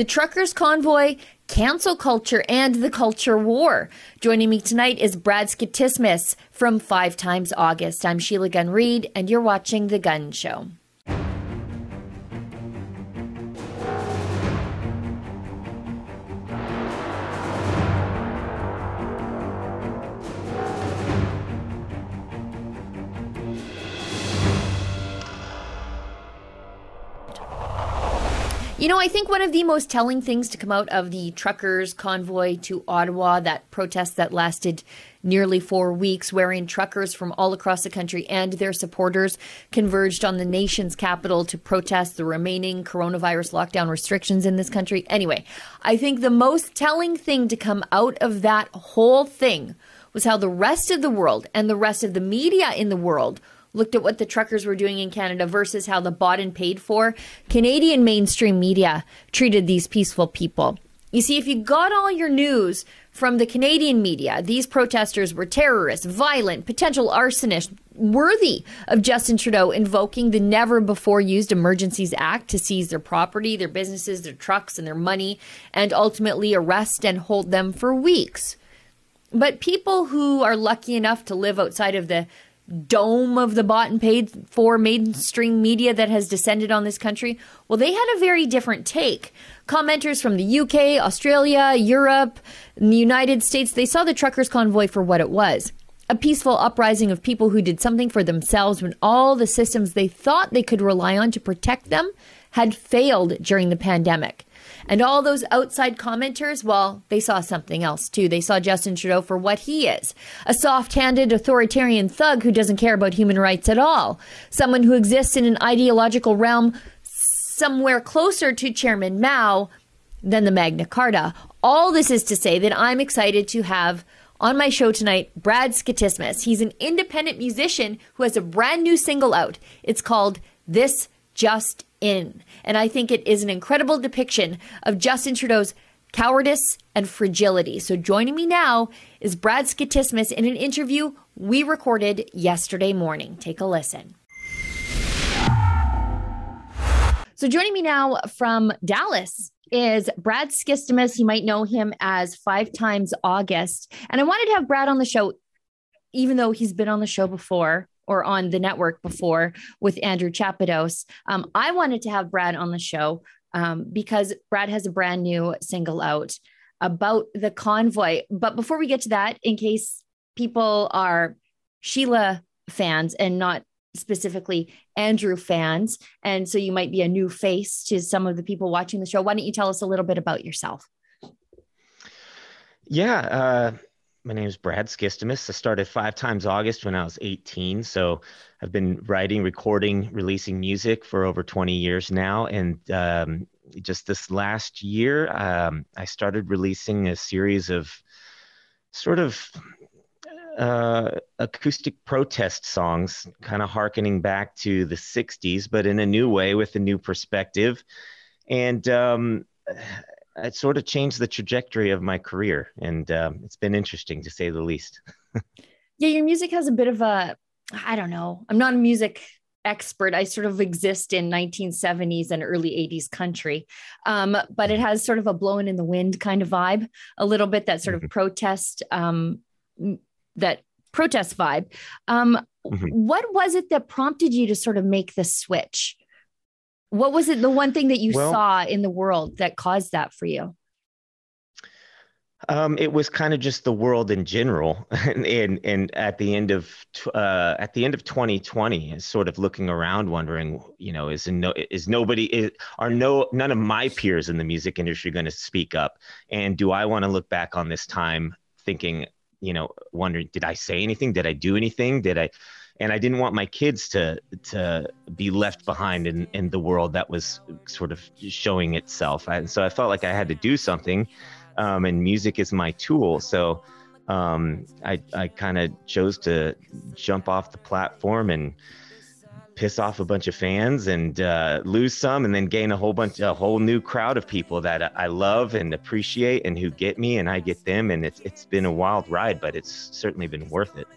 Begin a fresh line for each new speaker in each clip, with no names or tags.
the truckers' convoy, cancel culture, and the culture war. Joining me tonight is Brad Skistimus from Five Times August. I'm Sheila Gunn Reid, and you're watching The Gun Show. Know, I think one of the most telling things to come out of the truckers' convoy to Ottawa, that protest that lasted nearly four weeks, wherein truckers from all across the country and their supporters converged on the nation's capital to protest the remaining coronavirus lockdown restrictions in this country. Anyway, I think the most telling thing to come out of that whole thing was how the rest of the world and the rest of the media in the world looked at what the truckers were doing in Canada versus how the bought and paid for Canadian mainstream media treated these peaceful people. You see, if you got all your news from the Canadian media, these protesters were terrorists, violent, potential arsonists, worthy of Justin Trudeau invoking the never before used Emergencies Act to seize their property, their businesses, their trucks, and their money, and ultimately arrest and hold them for weeks. But people who are lucky enough to live outside of the dome of the bought and paid for mainstream media that has descended on this country, well, they had a very different take. Commenters from the UK, Australia, Europe, the United States, they saw the truckers' convoy for what it was a peaceful uprising of people who did something for themselves when all the systems they thought they could rely on to protect them had failed during the pandemic. And all those outside commenters, well, they saw something else too. They saw Justin Trudeau for what he is a soft handed authoritarian thug who doesn't care about human rights at all. Someone who exists in an ideological realm somewhere closer to Chairman Mao than the Magna Carta. All this is to say that I'm excited to have on my show tonight Brad Skistimus. He's an independent musician who has a brand new single out. It's called This Just In. And I think it is an incredible depiction of Justin Trudeau's cowardice and fragility. So joining me now is Brad Skistimus in an interview we recorded yesterday morning. Take a listen. So joining me now from Dallas is Brad Skistimus. You might know him as Five Times August. And I wanted to have Brad on the show, even though he's been on the show before or on the network before with Andrew Chapados. Um, I wanted to have Brad on the show um, because Brad has a brand new single out about the convoy. But before we get to that, in case people are Sheila fans and not specifically Andrew fans, and so you might be a new face to some of the people watching the show, why don't you tell us a little bit about yourself?
Yeah. Uh my name is Brad Skistimus. I started five times August when I was 18. So I've been writing, recording, releasing music for over 20 years now. And um, just this last year, um, I started releasing a series of sort of uh, acoustic protest songs, kind of harkening back to the 60s, but in a new way with a new perspective. And um, it sort of changed the trajectory of my career, and um, it's been interesting to say the least.
yeah, your music has a bit of a, I don't know, I'm not a music expert. I sort of exist in 1970s and early 80s country, um, but it has sort of a blowing in the wind kind of vibe, a little bit that sort of mm-hmm. protest, um, that protest vibe. Um, mm-hmm. What was it that prompted you to sort of make the switch? What was it, the one thing that you well, saw in the world that caused that for you?
Um, it was kind of just the world in general, and and, and at the end of uh, at the end of 2020, is sort of looking around, wondering, you know, is no is nobody is are no none of my peers in the music industry going to speak up, and do I want to look back on this time thinking, you know, wondering, did I say anything? Did I do anything? Did I? And I didn't want my kids to to be left behind in, in the world that was sort of showing itself. And so I felt like I had to do something, um, and music is my tool. So um, I I kind of chose to jump off the platform and piss off a bunch of fans and uh, lose some, and then gain a whole bunch, a whole new crowd of people that I love and appreciate, and who get me, and I get them, and it's it's been a wild ride, but it's certainly been worth it.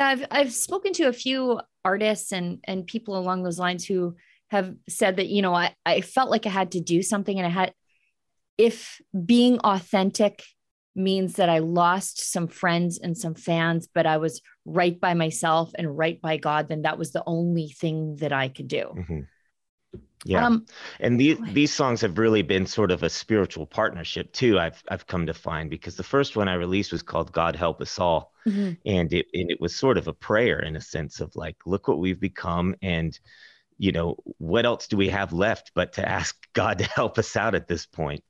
Yeah, I've I've spoken to a few artists and and people along those lines who have said that you know I I felt like I had to do something and I had if being authentic means that I lost some friends and some fans, but I was right by myself and right by God, then that was the only thing that I could do. Mm-hmm.
Yeah. Um, and these these songs have really been sort of a spiritual partnership too. I've I've come to find because the first one I released was called God Help Us All. Mm-hmm. And it and it was sort of a prayer in a sense of like, look what we've become and you know, what else do we have left but to ask God to help us out at this point?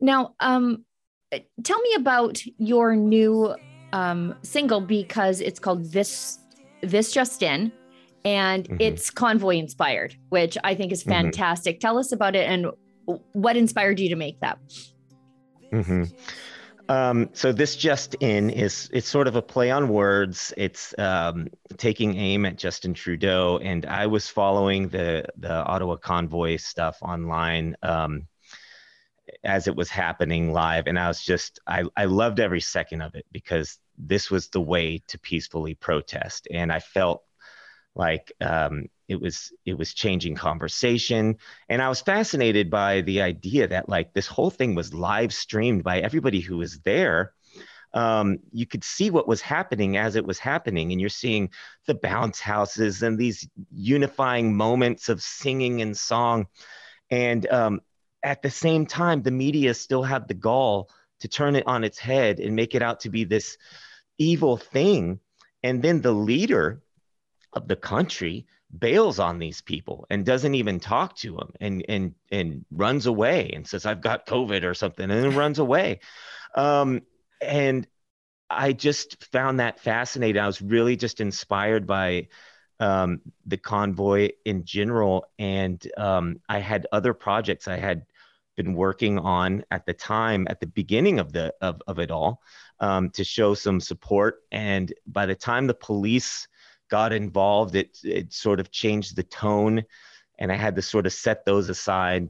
Now, um, tell me about your new um, single because it's called This This Just In and mm-hmm. it's convoy inspired, which I think is mm-hmm. fantastic. Mm-hmm. Tell us about it and what inspired you to make that.
Mm-hmm. Um, so this just in is it's sort of a play on words. It's um, taking aim at Justin Trudeau, and I was following the the Ottawa convoy stuff online um, as it was happening live, and I was just I I loved every second of it because this was the way to peacefully protest, and I felt like um, it was it was changing conversation. And i was fascinated by the idea that like this whole thing was live streamed by everybody who was there. Um, you could see what was happening as it was happening and you're seeing the bounce houses and these unifying moments of singing and song. And um, at the same time the media still had the gall to turn it on its head and make it out to be this evil thing. And then the leader of the country bails on these people and doesn't even talk to them and and and runs away and says I've got COVID or something and then runs away. Um, and I just found that fascinating. I was really just inspired by um, the convoy in general, and um, I had other projects I had been working on at the time at the beginning of the of, of it all um, to show some support. And by the time the police got involved, it it sort of changed the tone, and I had to sort of set those aside.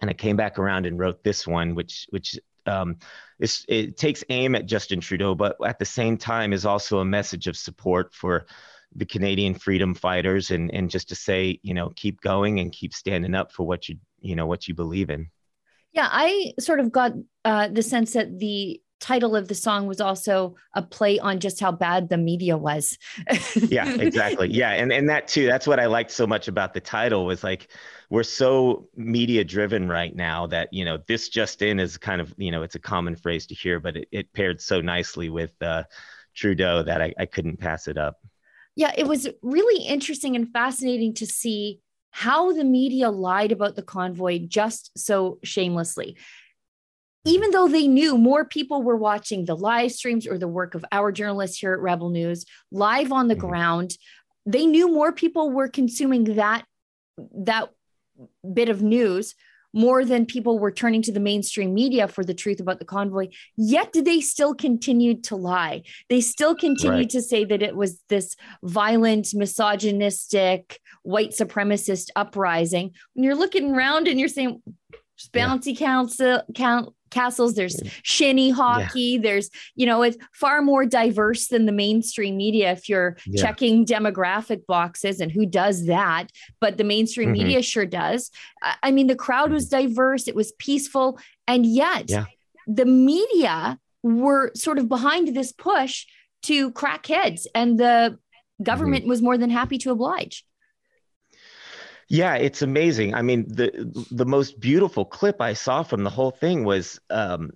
And I came back around and wrote this one, which which um, it takes aim at Justin Trudeau, but at the same time is also a message of support for the Canadian freedom fighters, and and just to say, you know, keep going and keep standing up for what you you know what you believe in.
Yeah, I sort of got uh, the sense that the title of the song was also a play on just how bad the media was.
yeah, exactly. Yeah, and and that too. That's what I liked so much about the title was like we're so media driven right now that you know this just in is kind of you know it's a common phrase to hear, but it, it paired so nicely with uh, Trudeau that I, I couldn't pass it up.
Yeah, it was really interesting and fascinating to see how the media lied about the convoy just so shamelessly even though they knew more people were watching the live streams or the work of our journalists here at Rebel News live on the mm-hmm. ground, they knew more people were consuming that that bit of news more than people were turning to the mainstream media for the truth about the convoy. Yet they still continued to lie. They still continued right. to say that it was this violent, misogynistic, white supremacist uprising. When you're looking around and you're saying, bouncy yeah. council count castles there's shinny hockey yeah. there's you know it's far more diverse than the mainstream media if you're yeah. checking demographic boxes and who does that but the mainstream mm-hmm. media sure does i mean the crowd was mm-hmm. diverse it was peaceful and yet yeah. the media were sort of behind this push to crack heads and the government mm-hmm. was more than happy to oblige
yeah, it's amazing. I mean, the the most beautiful clip I saw from the whole thing was um,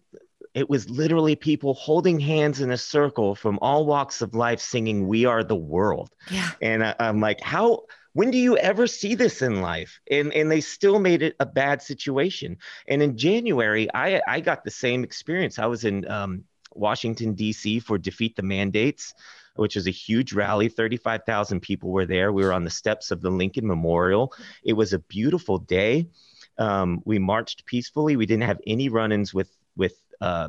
it was literally people holding hands in a circle from all walks of life singing "We Are the World."
Yeah,
and I, I'm like, how? When do you ever see this in life? And and they still made it a bad situation. And in January, I I got the same experience. I was in um, Washington D.C. for Defeat the Mandates which was a huge rally. 35,000 people were there. We were on the steps of the Lincoln Memorial. It was a beautiful day. Um, we marched peacefully. We didn't have any run-ins with with uh,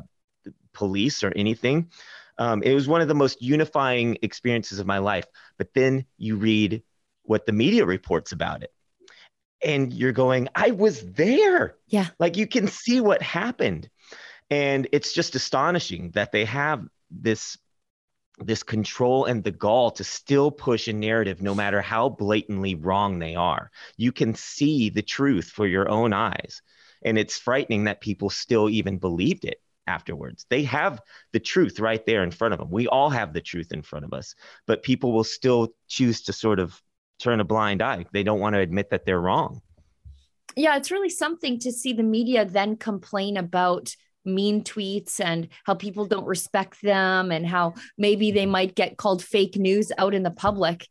police or anything. Um, it was one of the most unifying experiences of my life. But then you read what the media reports about it, and you're going, "I was there."
Yeah,
like you can see what happened, and it's just astonishing that they have this this control and the gall to still push a narrative no matter how blatantly wrong they are. You can see the truth for your own eyes. and it's frightening that people still even believed it afterwards. They have the truth right there in front of them. We all have the truth in front of us, but people will still choose to sort of turn a blind eye. They don't want to admit that they're wrong.
Yeah, it's really something to see the media then complain about mean tweets and how people don't respect them and how maybe they mm-hmm. might get called fake news out in the public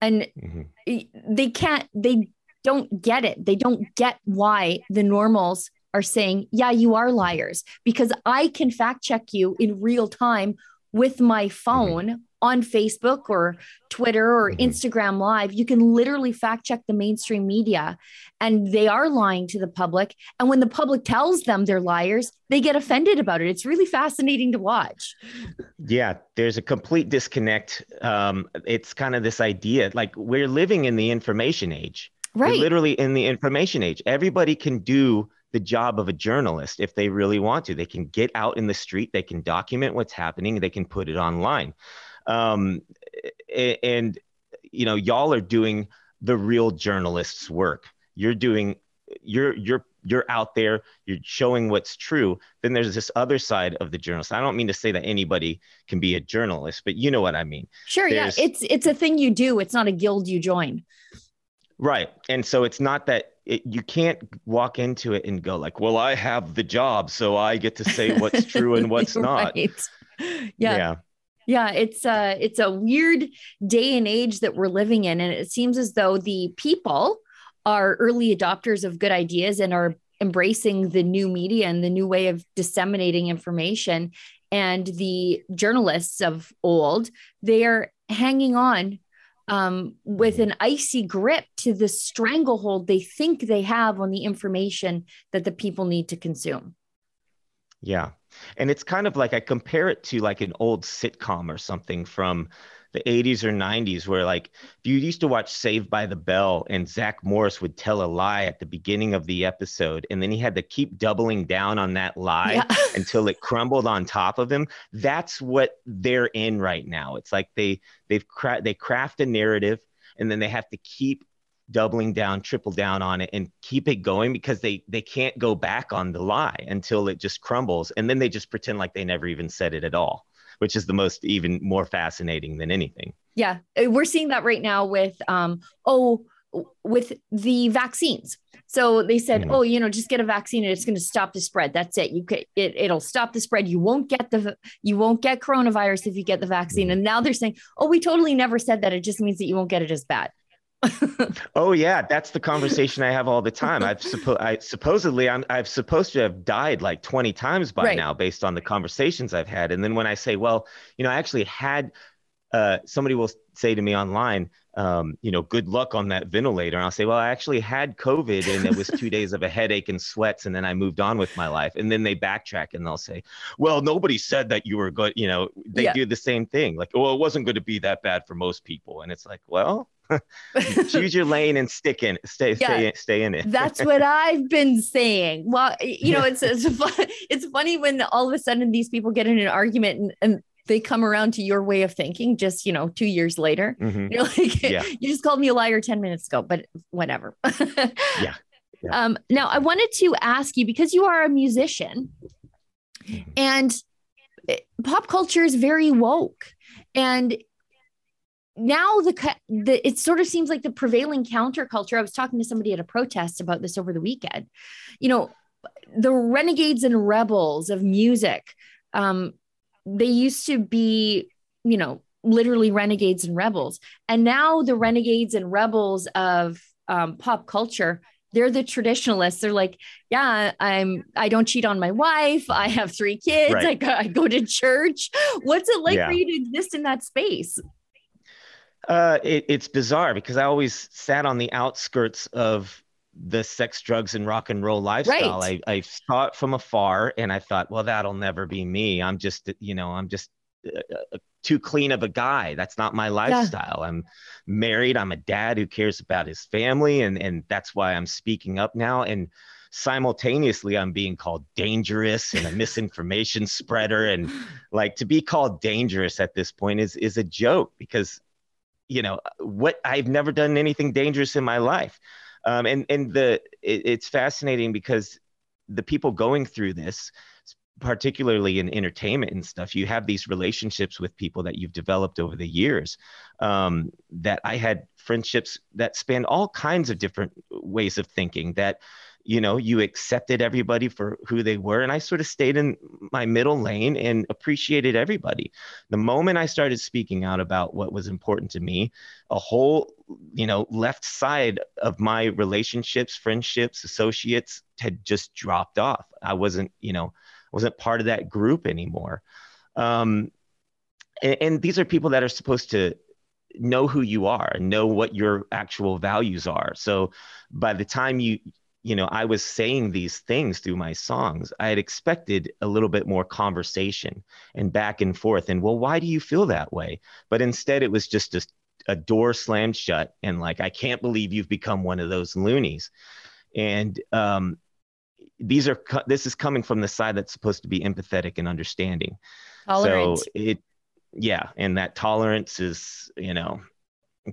and mm-hmm. they can't they don't get it they don't get why the normals are saying yeah you are liars because i can fact check you in real time with my mm-hmm. phone mm-hmm on Facebook or Twitter or mm-hmm. Instagram Live, you can literally fact check the mainstream media and they are lying to the public. And when the public tells them they're liars, they get offended about it. It's really fascinating to watch.
Yeah, there's a complete disconnect. Um, it's kind of this idea like we're living in the information age. Right. We're literally in the information age. Everybody can do the job of a journalist if they really want to. They can get out in the street, they can document what's happening, they can put it online. Um, and you know, y'all are doing the real journalist's work. You're doing you're you're you're out there you're showing what's true. Then there's this other side of the journalist. I don't mean to say that anybody can be a journalist but you know what i mean.
Sure there's, yeah it's it's a thing you do. It's not a guild you join.
Right. And so it's not that it, you can't walk into it and go like well i have the job so i get to say what's true and what's not.
Yeah. Yeah yeah, it's a it's a weird day and age that we're living in, and it seems as though the people are early adopters of good ideas and are embracing the new media and the new way of disseminating information. And the journalists of old, they are hanging on um, with an icy grip to the stranglehold they think they have on the information that the people need to consume.
Yeah. And it's kind of like I compare it to like an old sitcom or something from the 80s or 90s where like if you used to watch Saved by the Bell and Zach Morris would tell a lie at the beginning of the episode and then he had to keep doubling down on that lie yeah. until it crumbled on top of him. That's what they're in right now. It's like they they've cra- they craft a narrative and then they have to keep doubling down, triple down on it, and keep it going because they they can't go back on the lie until it just crumbles, and then they just pretend like they never even said it at all, which is the most even more fascinating than anything.
Yeah, uh, we're seeing that right now with um oh with the vaccines. So they said, mm-hmm. oh, you know, just get a vaccine and it's going to stop the spread. That's it. You could it it'll stop the spread. You won't get the you won't get coronavirus if you get the vaccine. Mm-hmm. And now they're saying, oh, we totally never said that. It just means that you won't get it as bad.
oh yeah, that's the conversation I have all the time. I've suppo- I supposedly I'm I've supposed to have died like 20 times by right. now based on the conversations I've had. And then when I say, well, you know, I actually had uh, somebody will say to me online, um, you know, good luck on that ventilator. And I'll say, well, I actually had COVID and it was two days of a headache and sweats. And then I moved on with my life. And then they backtrack and they'll say, well, nobody said that you were good. You know, they yeah. do the same thing. Like, well, it wasn't going to be that bad for most people. And it's like, well, choose your lane and stick in stay yeah, stay stay in it
that's what i've been saying well you know it's it's, it's funny when all of a sudden these people get in an argument and, and they come around to your way of thinking just you know two years later mm-hmm. you're like yeah. you just called me a liar 10 minutes ago but whatever
yeah.
yeah um now i wanted to ask you because you are a musician mm-hmm. and eh, pop culture is very woke and now the, the it sort of seems like the prevailing counterculture. I was talking to somebody at a protest about this over the weekend. You know, the renegades and rebels of music. Um, they used to be, you know, literally renegades and rebels, and now the renegades and rebels of um, pop culture they're the traditionalists they're like yeah i'm i don't cheat on my wife i have three kids right. I, go, I go to church what's it like yeah. for you to exist in that space
uh, it, it's bizarre because I always sat on the outskirts of the sex, drugs, and rock and roll lifestyle. Right. I, I saw it from afar and I thought, well, that'll never be me. I'm just, you know, I'm just uh, uh too clean of a guy. That's not my lifestyle. Yeah. I'm married. I'm a dad who cares about his family. And, and that's why I'm speaking up now. And simultaneously, I'm being called dangerous and a misinformation spreader. And like to be called dangerous at this point is, is a joke because you know what I've never done anything dangerous in my life. Um, and and the it, it's fascinating because the people going through this particularly in entertainment and stuff, you have these relationships with people that you've developed over the years. Um, that I had friendships that span all kinds of different ways of thinking. That you know you accepted everybody for who they were, and I sort of stayed in my middle lane and appreciated everybody. The moment I started speaking out about what was important to me, a whole you know left side of my relationships, friendships, associates had just dropped off. I wasn't you know wasn't part of that group anymore. Um, and, and these are people that are supposed to know who you are and know what your actual values are. So by the time you you know, I was saying these things through my songs. I had expected a little bit more conversation and back and forth. And well, why do you feel that way? But instead, it was just a, a door slammed shut and like, I can't believe you've become one of those loonies. And um, these are this is coming from the side that's supposed to be empathetic and understanding. Tolerant. So it yeah, and that tolerance is, you know,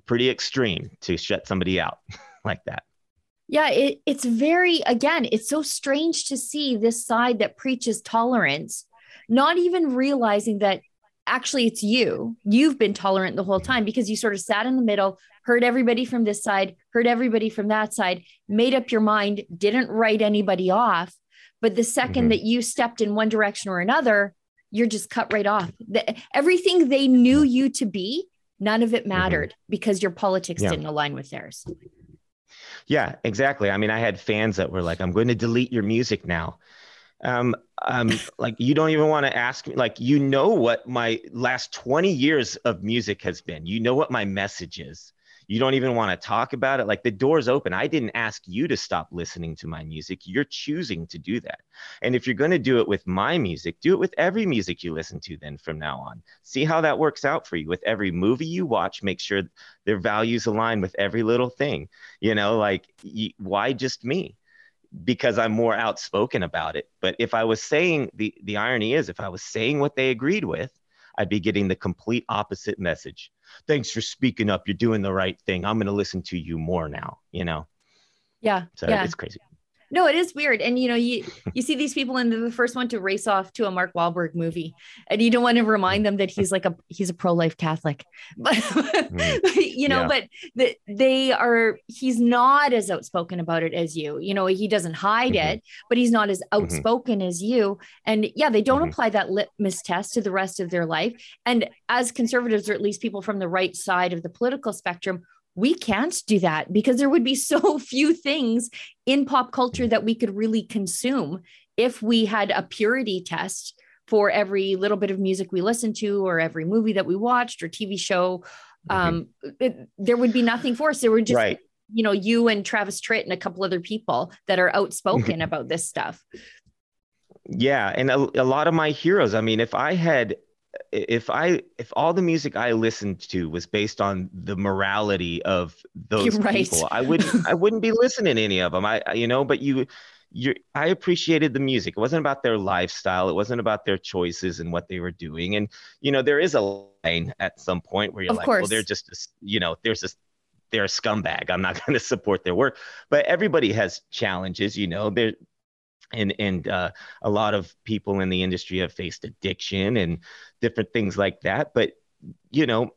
pretty extreme to shut somebody out like that.
Yeah, it, it's very again, it's so strange to see this side that preaches tolerance, not even realizing that actually it's you. You've been tolerant the whole time because you sort of sat in the middle, heard everybody from this side, heard everybody from that side, made up your mind, didn't write anybody off. But the 2nd mm-hmm. that you stepped in one direction or another, you're just cut right off. The, everything they knew you to be, none of it mm-hmm. mattered mm-hmm. because your politics yeah. didn't align with theirs.
Yeah, exactly. I mean, I had fans that were like, I'm going to delete your music now. Um, um, like you don't even want to ask me like you know what my last 20 years of music has been. You know what my message is you don't even want to talk about it like the door's open. I didn't ask you to stop listening to my music. You're choosing to do that. And if you're going to do it with my music do it with every music you listen to then from now on. See how that works out for you. With every movie you watch make sure their values align with every little thing. You know like why just me? Because I'm more outspoken about it. But if I was saying the the irony is if I was saying what they agreed with, I'd be getting the complete opposite message. Thanks for speaking up. You're doing the right thing. I'm going to listen to you more now, you know.
Yeah.
So
yeah.
it's crazy.
No, it is weird. And you know, you you see these people and they're the first one to race off to a Mark Wahlberg movie. And you don't want to remind them that he's like a he's a pro-life Catholic. But mm. you know, yeah. but the, they are he's not as outspoken about it as you. You know, he doesn't hide mm-hmm. it, but he's not as mm-hmm. outspoken mm-hmm. as you. And yeah, they don't mm-hmm. apply that litmus test to the rest of their life. And as conservatives, or at least people from the right side of the political spectrum, we can't do that because there would be so few things in pop culture that we could really consume if we had a purity test for every little bit of music we listened to or every movie that we watched or TV show. Mm-hmm. Um, it, there would be nothing for us. There would just, right. you know, you and Travis Tritt and a couple other people that are outspoken about this stuff.
Yeah. And a, a lot of my heroes, I mean, if I had if I if all the music I listened to was based on the morality of those right. people, I wouldn't I wouldn't be listening to any of them. I you know, but you you I appreciated the music. It wasn't about their lifestyle. It wasn't about their choices and what they were doing. And you know, there is a line at some point where you're of like, course. well, they're just a, you know, there's this they're a scumbag. I'm not going to support their work. But everybody has challenges, you know. There and and uh, a lot of people in the industry have faced addiction and different things like that but you know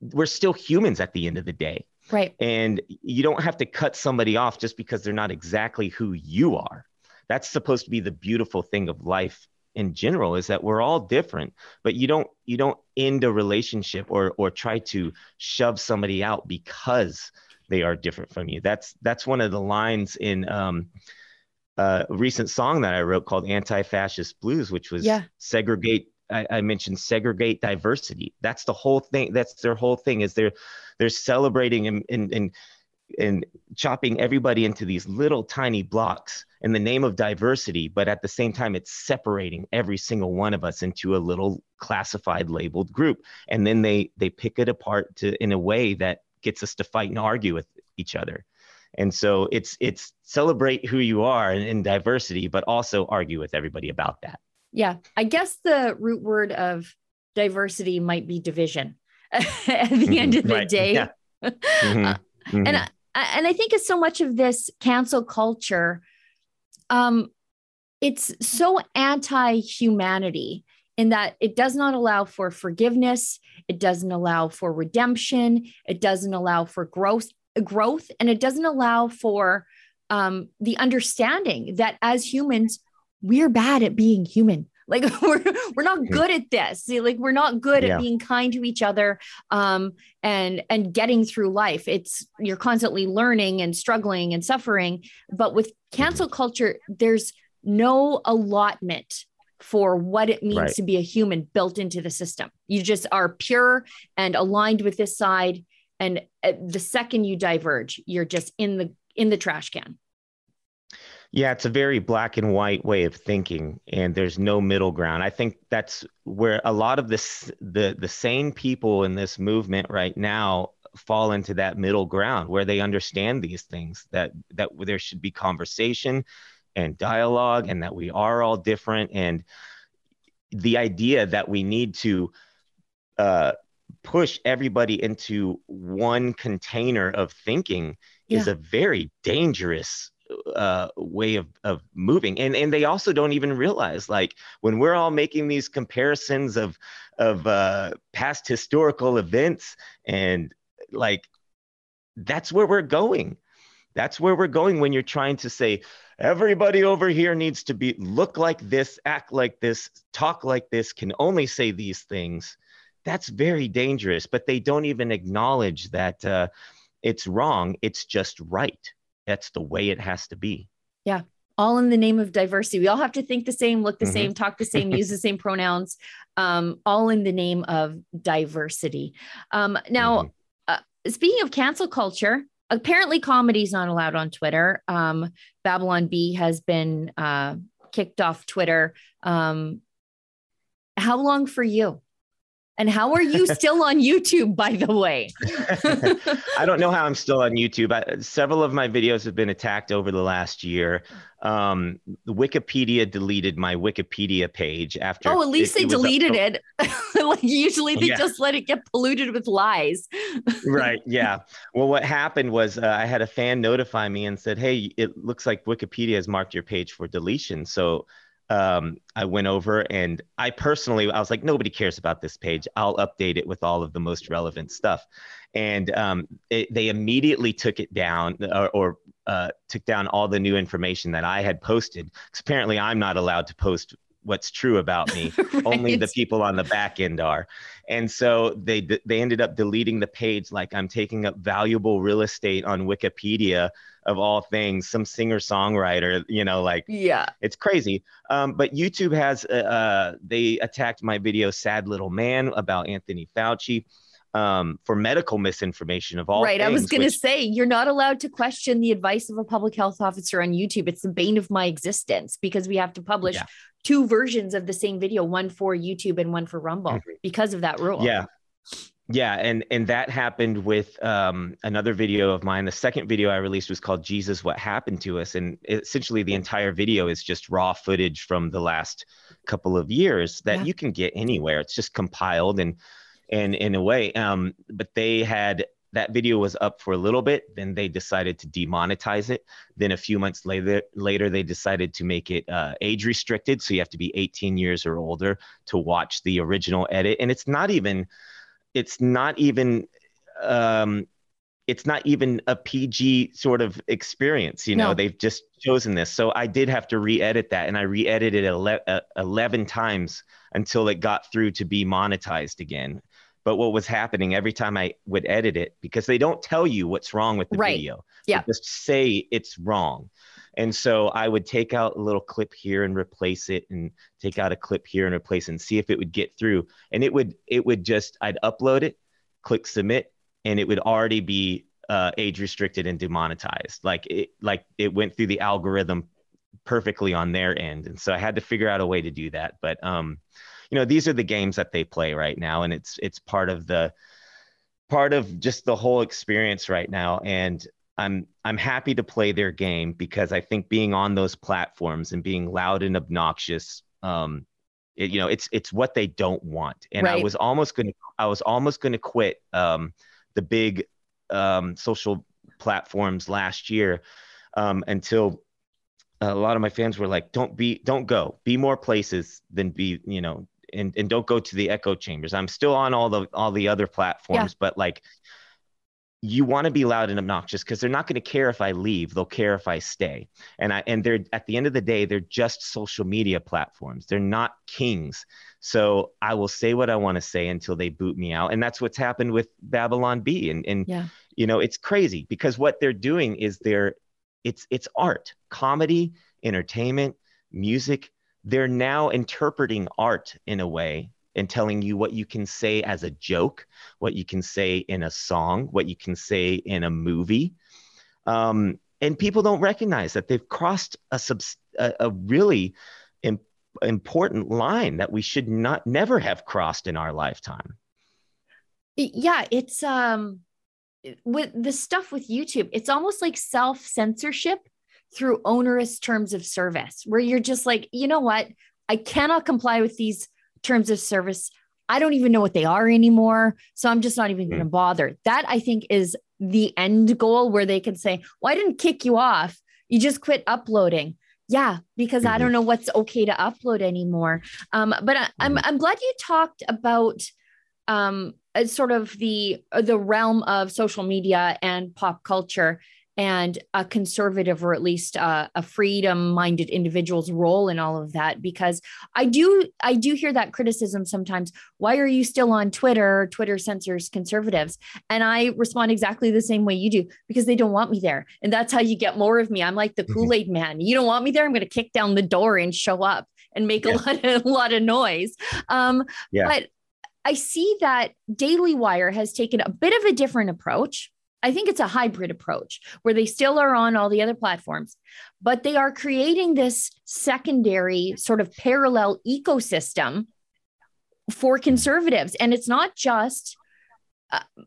we're still humans at the end of the day.
Right.
And you don't have to cut somebody off just because they're not exactly who you are. That's supposed to be the beautiful thing of life in general is that we're all different but you don't you don't end a relationship or or try to shove somebody out because they are different from you. That's that's one of the lines in um a recent song that I wrote called Anti-Fascist Blues, which was yeah. segregate. I, I, mentioned segregate diversity. That's the whole thing. That's their whole thing is they're they're celebrating and and and, and chopping everybody into these little tiny blocks in the name of diversity, but at the same time, it's separating every single one of us into a little classified labeled group. And then they they pick it apart to in a way that gets us to fight and argue with each other. And so it's it's celebrate who you are in, in diversity, but also argue with everybody about that.
Yeah, I guess the root word of diversity might be division at the mm-hmm. end of the right. day. Yeah. Mm-hmm. mm-hmm. And I, and I think it's so much of this cancel culture um, it's so anti-humanity in that it does not allow for forgiveness, it doesn't allow for redemption, it doesn't allow for growth, growth, and it doesn't allow for um, the understanding that as humans, we're bad at being human. Like we're we're not good at this. Like we're not good yeah. at being kind to each other um, and and getting through life. It's you're constantly learning and struggling and suffering. But with cancel culture, there's no allotment for what it means right. to be a human built into the system. You just are pure and aligned with this side and uh, the second you diverge, you're just in the in the trash can.
Yeah, it's a very black and white way of thinking, and there's no middle ground. I think that's where a lot of this the the sane people in this movement right now fall into that middle ground where they understand these things that that there should be conversation and dialogue and that we are all different and the idea that we need to uh, push everybody into one container of thinking yeah. is a very dangerous uh, way of, of moving. And and they also don't even realize like when we're all making these comparisons of of uh, past historical events and like that's where we're going. That's where we're going when you're trying to say everybody over here needs to be look like this act like this talk like this can only say these things that's very dangerous but they don't even acknowledge that uh, it's wrong it's just right that's the way it has to be
yeah all in the name of diversity we all have to think the same look the mm-hmm. same talk the same use the same pronouns um, all in the name of diversity um, now mm-hmm. uh, speaking of cancel culture apparently comedy is not allowed on Twitter. Um, Babylon Bee has been uh, kicked off Twitter. Um, how long for you? And how are you still on YouTube, by the way?
I don't know how I'm still on YouTube. I, several of my videos have been attacked over the last year. Um, Wikipedia deleted my Wikipedia page after.
Oh, at least it, they it deleted it. like usually they yeah. just let it get polluted with lies.
right. Yeah. Well, what happened was uh, I had a fan notify me and said, "Hey, it looks like Wikipedia has marked your page for deletion." So um, I went over and I personally, I was like, nobody cares about this page. I'll update it with all of the most relevant stuff. And um, it, they immediately took it down or, or uh, took down all the new information that I had posted. Because apparently I'm not allowed to post what's true about me. right. Only the people on the back end are. And so they they ended up deleting the page like I'm taking up valuable real estate on Wikipedia of all things, some singer songwriter, you know, like
yeah,
it's crazy. Um, but YouTube has uh, uh, they attacked my video "Sad Little Man" about Anthony Fauci. Um, for medical misinformation of all
right.
Things,
I was going to say you're not allowed to question the advice of a public health officer on YouTube. It's the bane of my existence because we have to publish yeah. two versions of the same video, one for YouTube and one for Rumble, mm-hmm. because of that rule.
Yeah, yeah and and that happened with um, another video of mine. The second video i released was called jesus what happened to us and essentially the entire video is just raw footage from the last couple of years that yeah. you can get anywhere. It's just compiled and and in a way um, but they had that video was up for a little bit then they decided to demonetize it. Then a few months later later they decided to make it uh, age restricted so you have to be 18 years or older to watch the original edit. And it's not even it's not even um, it's not even a PG sort of experience. You know, no. they've just chosen this. So I did have to re-edit that, and I re-edited it ele- uh, eleven times until it got through to be monetized again. But what was happening every time I would edit it, because they don't tell you what's wrong with the right. video.
Yeah.
They just say it's wrong. And so I would take out a little clip here and replace it and take out a clip here and replace it and see if it would get through. And it would it would just I'd upload it, click submit, and it would already be uh, age restricted and demonetized. Like it like it went through the algorithm perfectly on their end. And so I had to figure out a way to do that. But um, you know, these are the games that they play right now, and it's it's part of the part of just the whole experience right now. And I'm I'm happy to play their game because I think being on those platforms and being loud and obnoxious, um, it, you know, it's it's what they don't want. And right. I was almost gonna I was almost gonna quit um, the big um, social platforms last year um, until a lot of my fans were like, "Don't be, don't go. Be more places than be, you know, and and don't go to the echo chambers." I'm still on all the all the other platforms, yeah. but like, you want to be loud and obnoxious because they're not going to care if I leave. They'll care if I stay. And I and they're at the end of the day, they're just social media platforms. They're not kings. So I will say what I want to say until they boot me out. And that's what's happened with Babylon Bee. And and yeah. you know, it's crazy because what they're doing is they're it's it's art, comedy, entertainment, music. They're now interpreting art in a way and telling you what you can say as a joke, what you can say in a song, what you can say in a movie. Um, and people don't recognize that they've crossed a, subs- a, a really Im- important line that we should not never have crossed in our lifetime.
Yeah, it's um with the stuff with YouTube, it's almost like self censorship through onerous terms of service, where you're just like, you know what? I cannot comply with these terms of service. I don't even know what they are anymore. So I'm just not even going to hmm. bother. That I think is the end goal where they can say, well, I didn't kick you off. You just quit uploading. Yeah, because mm-hmm. I don't mm-hmm. know what's okay to upload anymore. Um, but I, am I'm, mm-hmm. I'm glad you talked about um, sort of the the realm of social media and pop culture and a conservative or at least uh, a freedom minded individual's role in all of that because i do i do hear that criticism sometimes why are you still on twitter twitter censors conservatives and i respond exactly the same way you do because they don't want me there and that's how you get more of me i'm like the mm-hmm. kool-aid man you don't want me there i'm going to kick down the door and show up and make yeah. a lot of a lot of noise um yeah. but I see that Daily Wire has taken a bit of a different approach. I think it's a hybrid approach where they still are on all the other platforms, but they are creating this secondary sort of parallel ecosystem for conservatives. And it's not just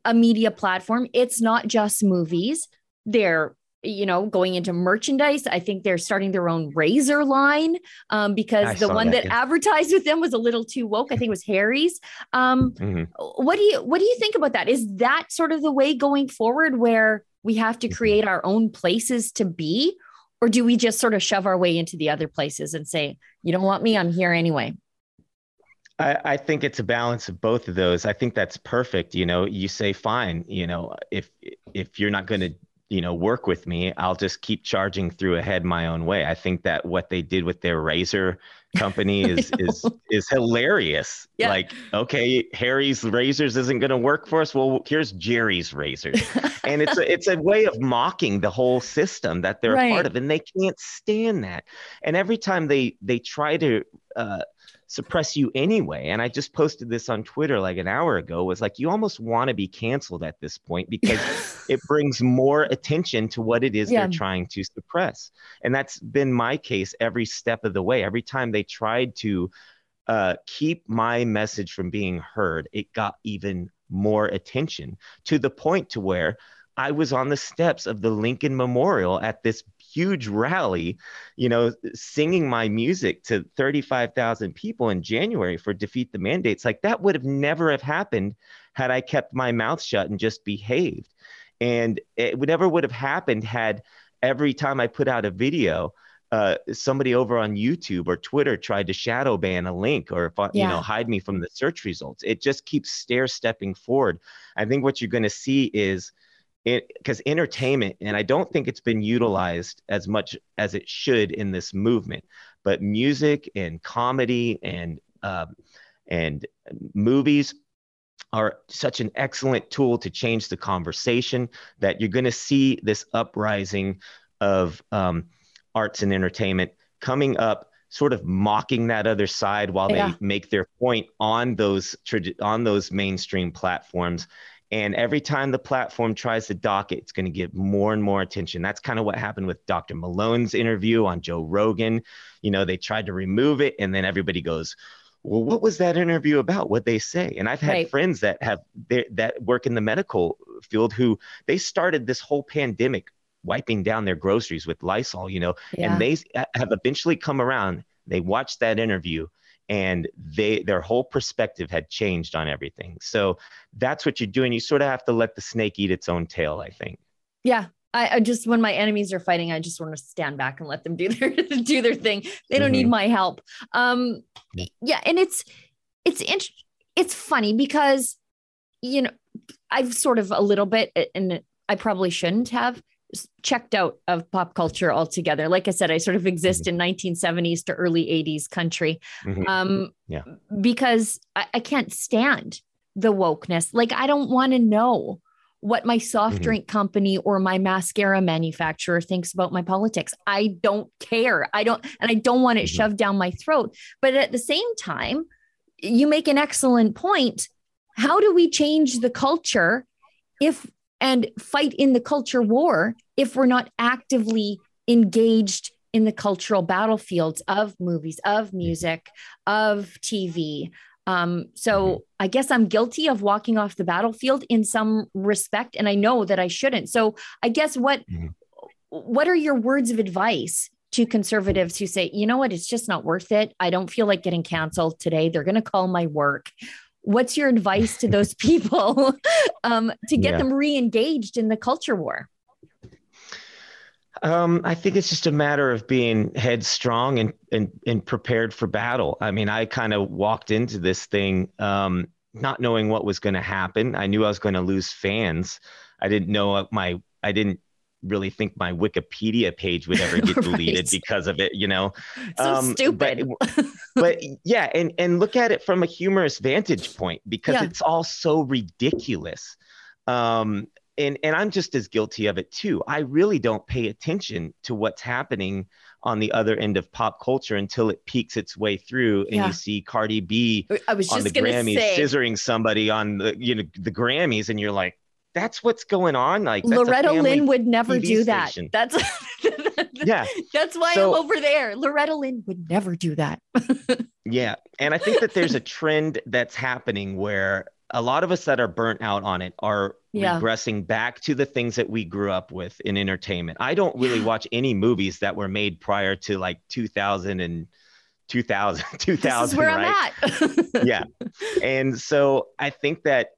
a, media platform, it's not just movies. They're you know, going into merchandise. I think they're starting their own razor line um, because I the one that, that advertised with them was a little too woke. I think it was Harry's. Um, mm-hmm. What do you what do you think about that? Is that sort of the way going forward, where we have to mm-hmm. create our own places to be, or do we just sort of shove our way into the other places and say, "You don't want me? I'm here anyway."
I, I, think it's a balance of both of those. I think that's perfect. You know, you say, fine, you know, if if you're not going to you know work with me i'll just keep charging through ahead my own way. I think that what they did with their razor company is is is hilarious. Yeah. like okay harry's razors isn't going to work for us. Well here's jerry's razors. And it's a, it's a way of mocking the whole system that they're right. a part of and they can't stand that. And every time they they try to uh, suppress you anyway. And I just posted this on Twitter like an hour ago was like, you almost want to be canceled at this point because it brings more attention to what it is yeah. they're trying to suppress. And that's been my case every step of the way. Every time they tried to uh, keep my message from being heard, it got even more attention to the point to where I was on the steps of the Lincoln Memorial at this huge rally, you know, singing my music to 35,000 people in January for Defeat the Mandates. Like that would have never have happened had I kept my mouth shut and just behaved. And it never would have happened had every time I put out a video, uh, somebody over on YouTube or Twitter tried to shadow ban a link or yeah. you know hide me from the search results. It just keeps stair stepping forward. I think what you're going to see is because entertainment, and I don't think it's been utilized as much as it should in this movement, but music and comedy and um, and movies are such an excellent tool to change the conversation that you're going to see this uprising of um, arts and entertainment coming up sort of mocking that other side while yeah. they make their point on those on those mainstream platforms and every time the platform tries to dock it, it's going to get more and more attention. That's kind of what happened with Dr. Malone's interview on Joe Rogan. You know, they tried to remove it, and then everybody goes, well, what was that interview about? What they say? And I've had right. friends that have that work in the medical field who they started this whole pandemic wiping down their groceries with Lysol, you know, yeah. and they have eventually come around. They watched that interview and they their whole perspective had changed on everything so that's what you're doing you sort of have to let the snake eat its own tail i think
yeah I, I, just when my enemies are fighting, I just want to stand back and let them do their do their thing. They don't mm-hmm. need my help. Um, yeah, and it's it's int- it's funny because you know I've sort of a little bit, and I probably shouldn't have checked out of pop culture altogether. Like I said, I sort of exist mm-hmm. in 1970s to early 80s country, mm-hmm. um, yeah, because I, I can't stand the wokeness. Like I don't want to know what my soft mm-hmm. drink company or my mascara manufacturer thinks about my politics. I don't care. I don't, and I don't want it mm-hmm. shoved down my throat. But at the same time, you make an excellent point. How do we change the culture if and fight in the culture war if we're not actively engaged in the cultural battlefields of movies, of music, of TV, um, so mm-hmm. I guess I'm guilty of walking off the battlefield in some respect, and I know that I shouldn't. So I guess what mm-hmm. what are your words of advice to conservatives who say, you know what, it's just not worth it. I don't feel like getting canceled today. They're going to call my work. What's your advice to those people um, to get yeah. them re-engaged in the culture war?
Um, I think it's just a matter of being headstrong and and and prepared for battle. I mean, I kind of walked into this thing um, not knowing what was going to happen. I knew I was going to lose fans. I didn't know my I didn't really think my Wikipedia page would ever get deleted right. because of it, you know.
So um, stupid.
But, but, yeah, and and look at it from a humorous vantage point because yeah. it's all so ridiculous. Um, and and I'm just as guilty of it too. I really don't pay attention to what's happening on the other end of pop culture until it peeks its way through and yeah. you see Cardi B
I was
on the Grammys
say.
scissoring somebody on the you know the Grammys and you're like that's what's going on like
Loretta Lynn would never TV do that.
Station.
That's
yeah.
That's why so, I'm over there. Loretta Lynn would never do that.
yeah. And I think that there's a trend that's happening where a lot of us that are burnt out on it are yeah. regressing back to the things that we grew up with in entertainment. I don't really watch any movies that were made prior to like 2000 and 2000, 2000
where
right?
I'm
at. yeah. And so I think that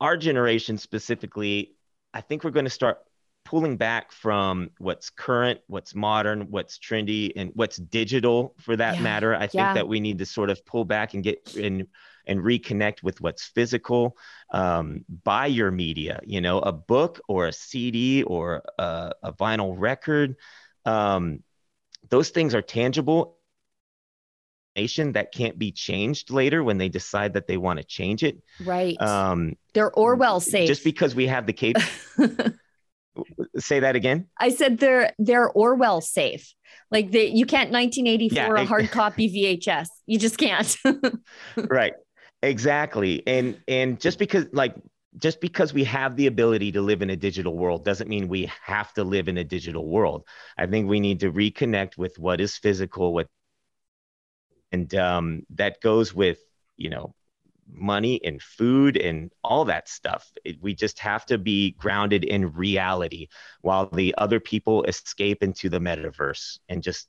our generation specifically, I think we're going to start pulling back from what's current, what's modern, what's trendy, and what's digital for that yeah. matter. I think yeah. that we need to sort of pull back and get in and reconnect with what's physical. Um, buy your media, you know, a book or a CD or a, a vinyl record. Um, those things are tangible that can't be changed later when they decide that they want to change it.
Right. Um, They're Orwell safe.
Just because we have the cape. Say that again.
I said they're they're Orwell safe. Like they, you can't 1984 yeah, a hard copy VHS. You just can't.
right. Exactly. And and just because like just because we have the ability to live in a digital world doesn't mean we have to live in a digital world. I think we need to reconnect with what is physical, what and um, that goes with you know money and food and all that stuff. It, we just have to be grounded in reality while the other people escape into the metaverse and just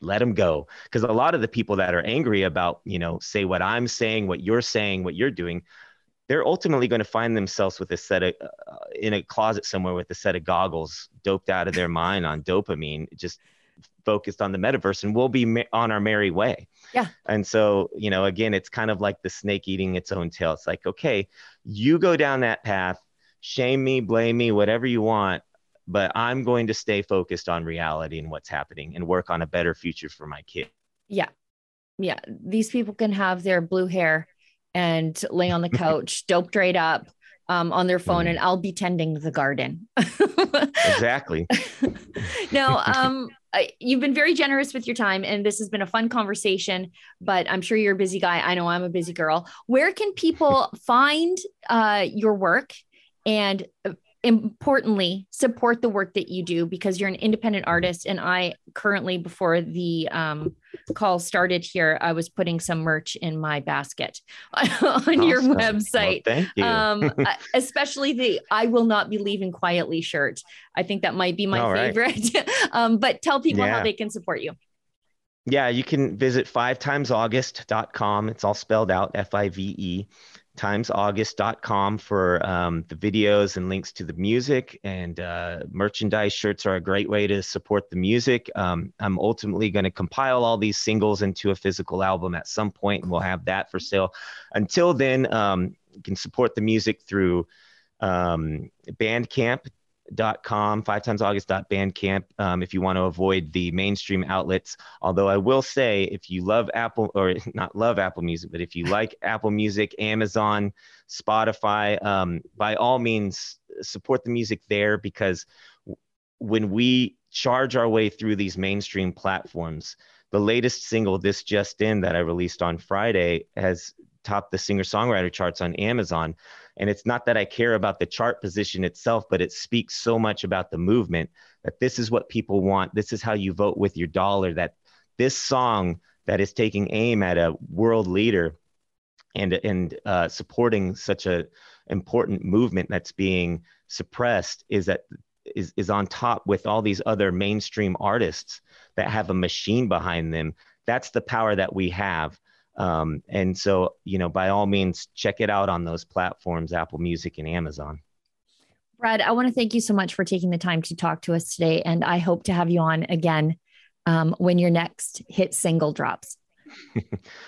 let them go because a lot of the people that are angry about you know say what i'm saying what you're saying what you're doing they're ultimately going to find themselves with a set of uh, in a closet somewhere with a set of goggles doped out of their mind on dopamine just focused on the metaverse and we'll be on our merry way
yeah
and so you know again it's kind of like the snake eating its own tail it's like okay you go down that path shame me blame me whatever you want but I'm going to stay focused on reality and what's happening and work on a better future for my kid.
Yeah. Yeah. These people can have their blue hair and lay on the couch, doped right up um, on their phone, mm. and I'll be tending the garden.
exactly.
now, um, you've been very generous with your time, and this has been a fun conversation. But I'm sure you're a busy guy. I know I'm a busy girl. Where can people find uh, your work and uh, importantly support the work that you do because you're an independent artist and i currently before the um, call started here i was putting some merch in my basket on awesome. your website
well, thank you. um,
especially the i will not be leaving quietly shirt i think that might be my All favorite right. um, but tell people yeah. how they can support you
yeah you can visit five times august.com it's all spelled out f-i-v-e timesaugust.com for um, the videos and links to the music. And uh, merchandise shirts are a great way to support the music. Um, i'm ultimately going to compile all these singles into a physical album at some point and we'll have that for sale. Until then um, you can support the music through um, bandcamp dot com five times august dot bandcamp um, if you want to avoid the mainstream outlets. Although i will say if you love apple or not love apple music but if you like apple music amazon spotify um, by all means support the music there because when we charge our way through these mainstream platforms the latest single this just in that i released on friday has topped the singer songwriter charts on amazon and it's not that I care about the chart position itself, but it speaks so much about the movement that this is what people want. This is how you vote with your dollar. That this song that is taking aim at a world leader and and uh, supporting such a important movement that's being suppressed is that is is on top with all these other mainstream artists that have a machine behind them. That's the power that we have. Um, and so, you know, by all means, check it out on those platforms, Apple Music and Amazon.
Brad, I want to thank you so much for taking the time to talk to us today. And I hope to have you on again um, when your next hit single drops.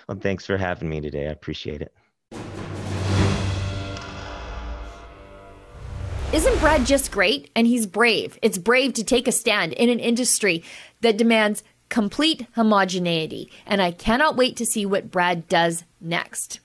well, thanks for having me today. I appreciate it.
Isn't Brad just great? And he's brave. It's brave to take a stand in an industry that demands complete homogeneity, and I cannot wait to see what Brad does next.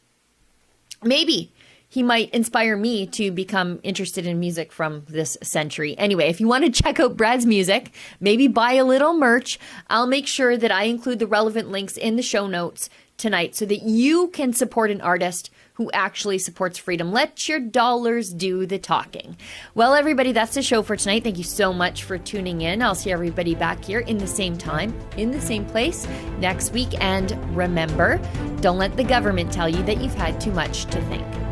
Maybe he might inspire me to become interested in music from this century. Anyway, if you want to check out Brad's music, maybe buy a little merch, I'll make sure that I include the relevant links in the show notes tonight so that you can support an artist who actually supports freedom. Let your dollars do the talking. Well, everybody, that's the show for tonight. Thank you so much for tuning in. I'll see everybody back here in the same time, in the same place next week. And remember, don't let the government tell you that you've had too much to think.